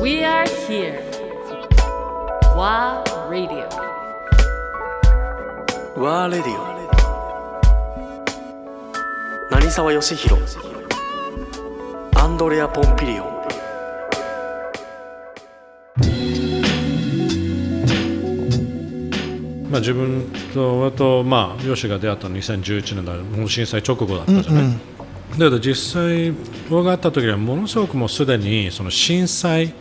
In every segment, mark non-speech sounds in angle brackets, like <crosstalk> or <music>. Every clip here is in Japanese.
We are here. WA Radio. ワーレディオ成沢義弘アンドレア・ポンピリオン。まあ、自分と俺と、まあ、ヨシが出会ったの2011年だもう震災直後だったじゃない、だけど実際僕が会った時にはものすごくもうすでにその震災、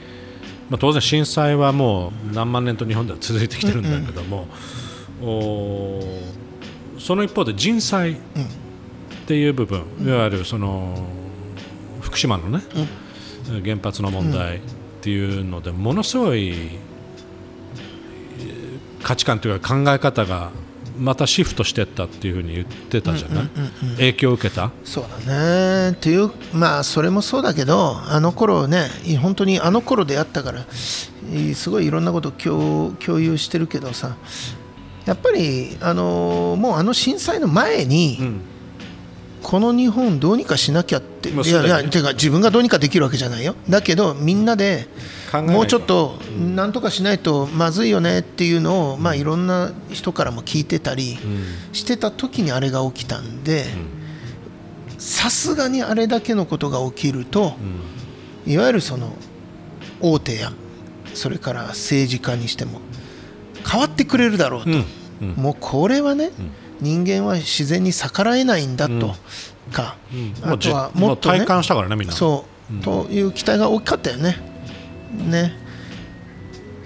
まあ、当然震災はもう何万年と日本では続いてきてるんだけども、おその一方で人災っていう部分、いわゆるその福島のね、原発の問題っていうのでものすごい価値観というか考え方がまたシフトしていったっていうふうに言ってたじゃない、影響を受けた？そうだね。っていうまあそれもそうだけどあの頃ね本当にあの頃であったからいすごいいろんなことを共共有してるけどさやっぱりあのもうあの震災の前に、この日本どうにかしなきゃって、いやいやてか自分がどうにかできるわけじゃないよ。だけどみんなでもうちょっとなんとかしないとまずいよねっていうのを、まあ、いろんな人からも聞いてたりしてた時にあれが起きたんでさすがにあれだけのことが起きると、いわゆるその大手やそれから政治家にしても変わってくれるだろうと、うん。もうこれはね、人間は自然に逆らえないんだと。か、あとはもっと、ね、体感したからねみんな。そう、という期待が大きかったよね。ね。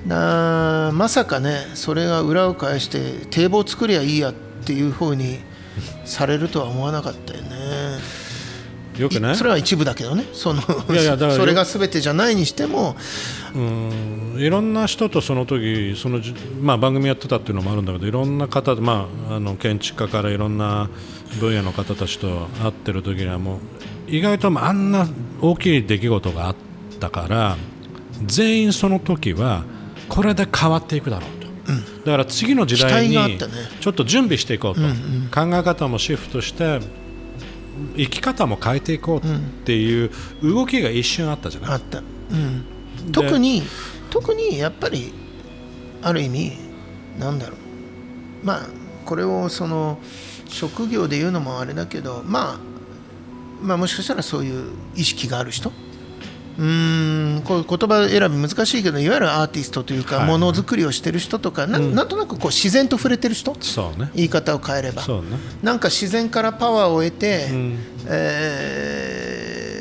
なまさかねそれが裏を返して堤防作りゃいいやっていうふうにされるとは思わなかったよね。よくねそれは一部だけどね。そのいやいやだからそれが全てじゃないにしても。うんいろんな人とその時そのじ、まあ、番組やってたっていうのもあるんだけどいろんな方、まあ、あの建築家からいろんな分野の方たちと会ってる時にはもう意外とあんな大きい出来事があったから全員その時はこれで変わっていくだろうと、だから次の時代にちょっと準備していこうと、考え方もシフトして生き方も変えていこうっていう動きが一瞬あったじゃない？あった、うん、特に特にやっぱりある意味なんだろう。まあこれをその職業で言うのもあれだけどまあまあもしかしたらそういう意識がある人うーんこういう言葉選び難しいけどいわゆるアーティストというかはい。ものづくりをしてる人とかななんとなくこう自然と触れてる人？そうね。言い方を変えれば。ね。なんか自然からパワーを得て、ん。えー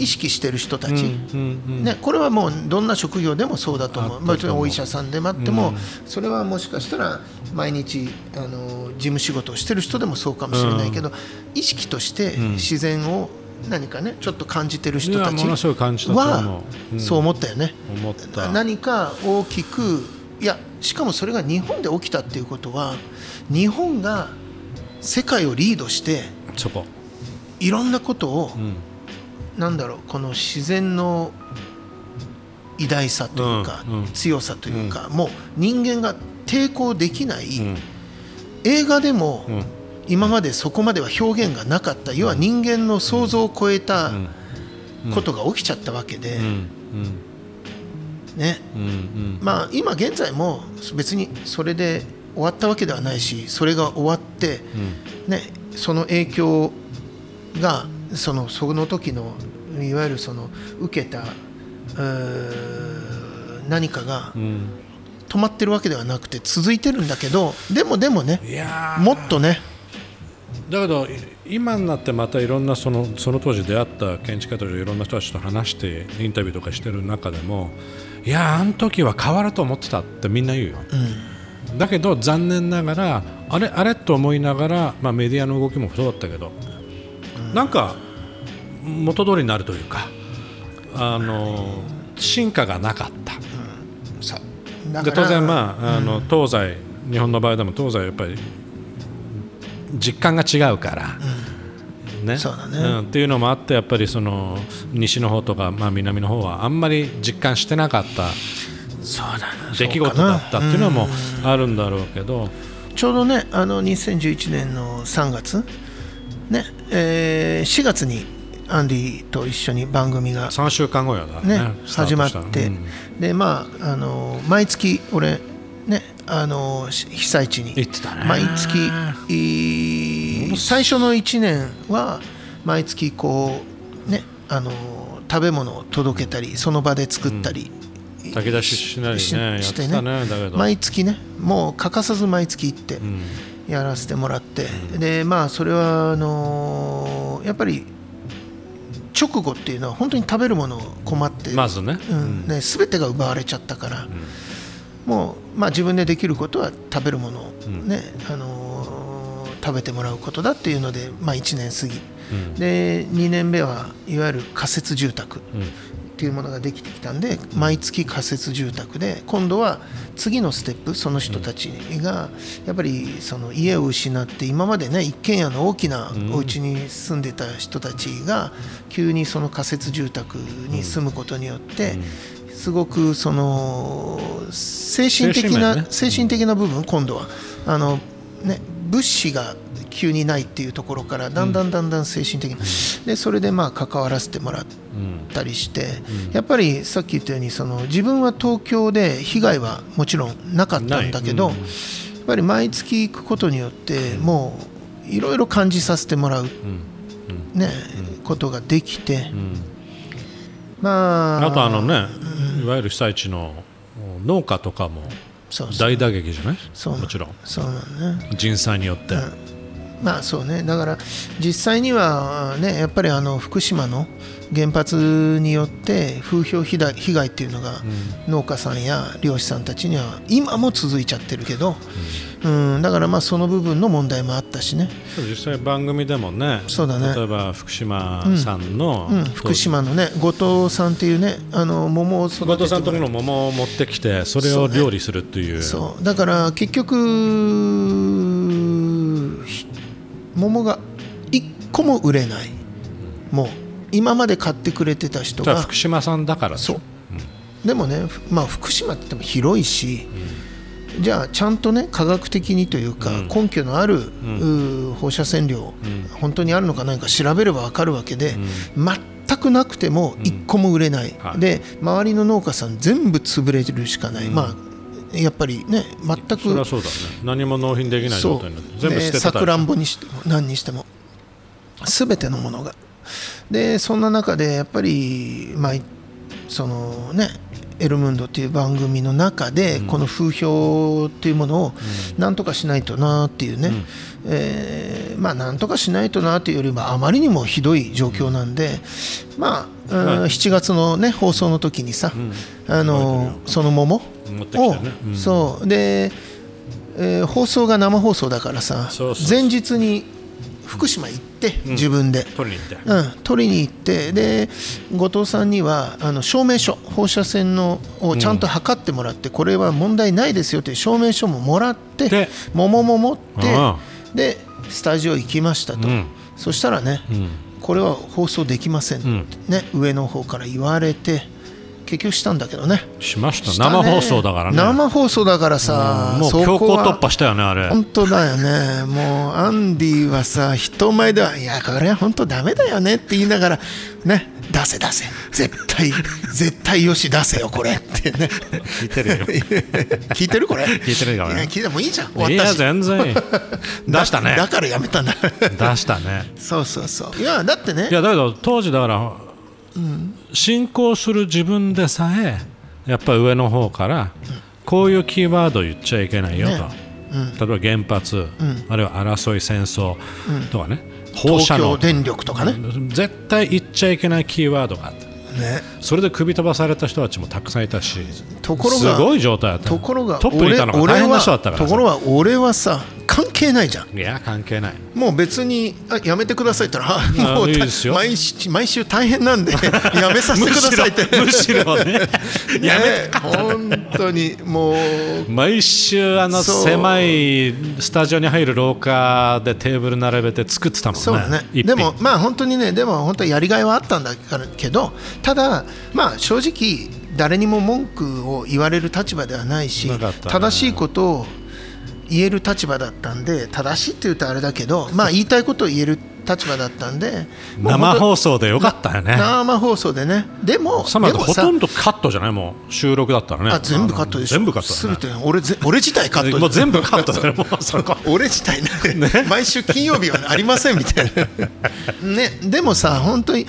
意識してる人たち、うんうんね、これはもうどんな職業でもそうだと思う、あったと思う。もちろんお医者さんでもあっても、それはもしかしたら毎日あの事務仕事をしてる人でもそうかもしれないけど、意識として自然を何かねちょっと感じてる人たちはうん。そう思ったよね。思った。何か大きくいやしかもそれが日本で起きたっていうことは日本が世界をリードしてそこ。いろんなことを、ん。なんだろうこの自然の偉大さというか、強さというか、もう人間が抵抗できない、ん。映画でも、ん今までそこまでは表現がなかった要は人間の想像を超えたことが起きちゃったわけで、うん。ね。まあ今現在も別にそれで終わったわけではないしそれが終わって、ね、その影響がそのその時のいわゆるその受けた何かがうん。止まってるわけではなくて続いてるんだけどでもでもねもっとねだけどい今になってまたいろんなそのその当時出会った建築家といろんな人たちと話してインタビューとかしてる中でもいやーあの時は変わると思ってたってみんな言うよ、だけど残念ながらあれあれと思いながら、まあ、メディアの動きもそうだったけど、なんか元通りになるというかあの進化がなかった。さだからで当然、まああの東西日本の場合でも東西やっぱり実感が違うから、ね。そうだね。ん。っていうのもあってやっぱりその西の方とか、まあ、南の方はあんまり実感してなかった。そうだな出来事だったっていうのもあるんだろうけど、ちょうどねあの2011年の3月、ねえー4月にアンディと一緒に番組が3週間後やだね。ね始まって、うん。でまああの毎月俺ねあのし被災地に。行ってたね。毎月い最初の1年は毎月こうねあの食べ物を届けたりその場で作ったり、炊き出ししないしね。やっしてねだけど。毎月ねもう欠かさず毎月行ってうん。やらせてもらって、でまあそれはあのやっぱり直後っていうのは本当に食べるものを困ってまずね。うん。ね、全てが奪われちゃったから、もう、まあ、自分でできることは食べるものを、ねあのー食べてもらうことだっていうので、まあ、1年過ぎ、うん。で2年目はいわゆる仮設住宅うん。っていうものができてきたんで毎月仮設住宅で今度は次のステップその人たちがやっぱりその家を失って今までね一軒家の大きなお家に住んでた人たちが急にその仮設住宅に住むことによってすごくその精神的な精神的な部分今度は。あのね物資が急にないっていうところからだんだんだんだん精神的にでそれでまあ関わらせてもらったりして、やっぱりさっき言ったようにその自分は東京で被害はもちろんなかったんだけど、やっぱり毎月行くことによってもういろいろ感じさせてもらう、うん。ねことができて、うん。まああとあのねいわゆる被災地の農家とかも大打撃じゃない？そうもちろん。そうなのね。人災によってまあそうね。だから実際にはねやっぱりあの福島の原発によって風評被害被害っていうのが農家さんや漁師さんたちには今も続いちゃってるけど、うん、だからまあその部分の問題もあったしね、実際番組でもねそうだね。例えば福島さんの、うん、福島のね後藤さんっていうねあの桃を育て後藤さんのところの桃を持ってきてそれを料理するっていう。そう。だから結局ひ桃が1個も売れない。もう今まで買ってくれてた人が福島さんだからそう。でもね、ふまあ、福島って言っても広いし、じゃあちゃんとね科学的にというか、根拠のある、放射線量、本当にあるのかないか調べれば分かるわけで、全くなくても1個も売れない、はい。で周りの農家さん全部潰れてるしかない、まあやっぱりね全くそれはそうだね。何も納品できない状態になって全部捨てさくらんぼにしても何にしても。全てのものが。でそんな中でやっぱりまあそのねエルムンドっていう番組の中でこの風評っていうものをなんとかしないとなっていうね、えーまあなんとかしないとなっていうよりもあまりにもひどい状況なんで、まあ、うん7月のね放送の時にさ、あのその桃ね。うん。そう。で、えー放送が生放送だからさ前日に福島行って、自分で、取りに行って。うん、取りに行って。で後藤さんにはあの証明書放射線のをちゃんと測ってもらって、これは問題ないですよという証明書ももらってで桃も持ってあでスタジオ行きましたと、うん。そしたらね、うん。これは放送できませんね、上の方から言われて結局したんだけどね。しました。ね。生放送だからね。生放送だからさもうそこは強行突破したよねあれ。本当だよね。もうアンディはさ人前ではいやこれは本当ダメだよねって言いながらね出せ出せ。絶対 <laughs> 絶対よし出せよこれってね。聞いてるよ。<laughs> 聞いてるこれ？聞いてるよ。いや聞いてもいいじゃん。終わいやったし。全然いい。<laughs> 出したね。だだからやめたんだ。出したね。そうそうそう。いやだってね。いやだけど当時だから、進行する自分でさえやっぱり上の方からこういうキーワード言っちゃいけないよと、例えば原発、あるいは争い戦争とかね、放東射能。京電力とかね。絶対言っちゃいけないキーワードがあってね。それで首飛ばされた人たちもたくさんいたしところがすごい状態だった。ところがトップにいたのが大変な人だったからところが俺はさ関係ないじゃん。いや関係ない。もう別にあやめてくださいったらあ <laughs> もう毎週毎週大変なんで <laughs> やめさせてくださいって。むしろむしろね。<laughs> やめね本当にもう。毎週あの狭いスタジオに入る廊下でテーブル並べて作ってたもんね。そうだね。でもまあ本当にねでも本当にやりがいはあったんだけどただまあ正直誰にも文句を言われる立場ではないしね正しいことを言える立場だったんで正しいって言うとあれだけどまあ言いたいことを言えるっ立場だったんで <laughs> 生放送でよかったよね。生放送でね。でもでもさほとんどカットじゃない？もう収録だったらね。あ全部カットでしょ。全部カットだね。全て俺ぜ俺自体カット <laughs> もう全部カットだよ <laughs> 俺自体ね。毎週金曜日はありませんみたいな。ね。でもさ本当に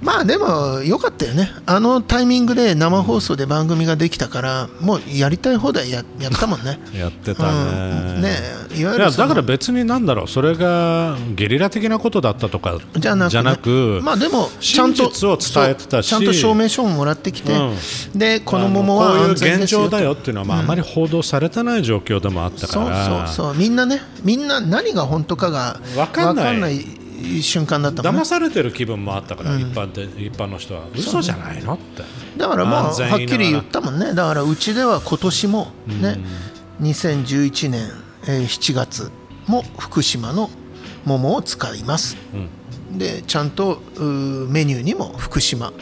まあでもよかったよね。あのタイミングで生放送で番組ができたからもうやりたい放題ややったもんね。<laughs> やってたね,、うん。ねいわゆるだから別になんだろうそれがゲリラ的なことだったとかじゃなく,、ね、くまあでもちゃんと真実を伝えてたしそうちゃんと証明書をもらってきて、うでこの桃はこういう現状だよっていうのは、まあ、あまり報道されてない状況でもあったかそうら、そうそう。みんなねみんな何が本当かがわかんない。わ瞬間だったもんね。騙されてる気分もあったから、一般で一般の人は。嘘じゃないの？って。だからまあはっきり言ったもんね。だからうちでは今年もね、2011年、えー7月も福島の桃を使います、でちゃんとメニューにも福島、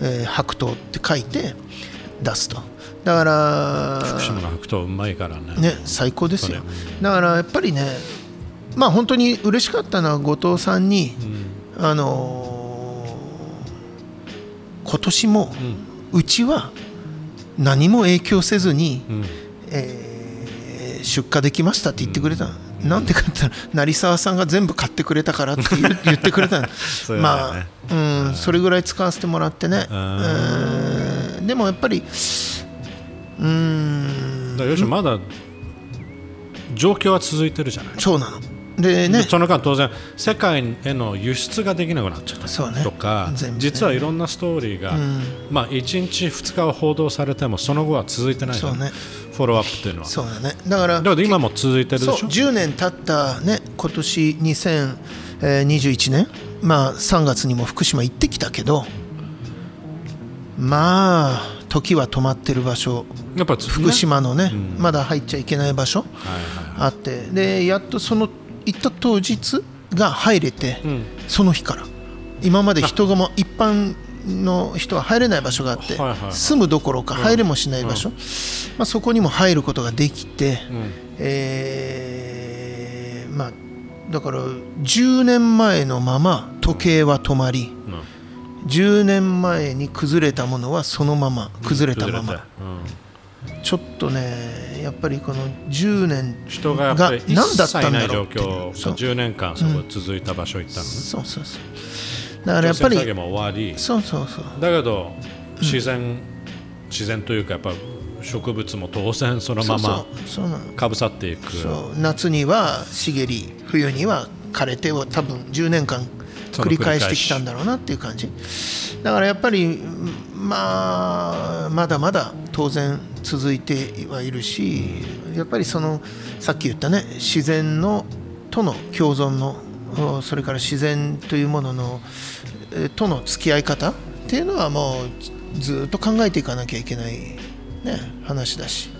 えー白桃って書いて出すと。だから福島の白桃うまいからね。ね、最高ですよ。だからやっぱりねまあ本当に嬉しかったのは後藤さんに、あのー今年もうちは何も影響せずに、ん。えー出荷できましたって言ってくれた。の、なんでかって言ったら成沢さんが全部買ってくれたからって言 <laughs> ってくれた。のうだよまね。あ、うん、それぐらい使わせてもらってね、ん。うん。でもやっぱりうん。だよしまだ状況は続いてるじゃない、そうなのでね。でその間当然世界への輸出ができなくなっちゃったとか、全部ね。実はいろんなストーリーが、まあ、1日2日は報道されてもその後は続いてないね。フォローアップっていうのは。そうだね。だからだから今も続いてるでしょ？10年経ったね今年2021年。まあ3月にも福島行ってきたけどまあ時は止まってる場所。やっぱ福島のね、まだ入っちゃいけない場所。はいはい。あって。でやっとその行った当日が入れて、ん。その日から。今まで人がも一般の人は入れない場所があって、はいはいはい。住むどころか入れもしない場所、まあ、そこにも入ることができて、うん。えーまあだから10年前のまま時計は止まりうん。10年前に崩れたものはそのまま崩れたまま、ちょっとねやっぱりこの10年人がやっぱり一何だった切ない状んだろうっていそう。10年間そこ続いた場所行ったのね、そうそうそう。だからやっぱりそうそうそう。だけど自然、自然というかやっぱ植物も当然そのままかぶさっていく。夏には茂り冬には枯れてを多分10年間繰り返してきたんだろうなっていう感じ。だからやっぱりまあまだまだ当然続いてはいるしやっぱりそのさっき言ったね自然のとの共存のそれから自然というもののとの付き合い方っていうのはもうずっと考えていかなきゃいけない、ね、話だし。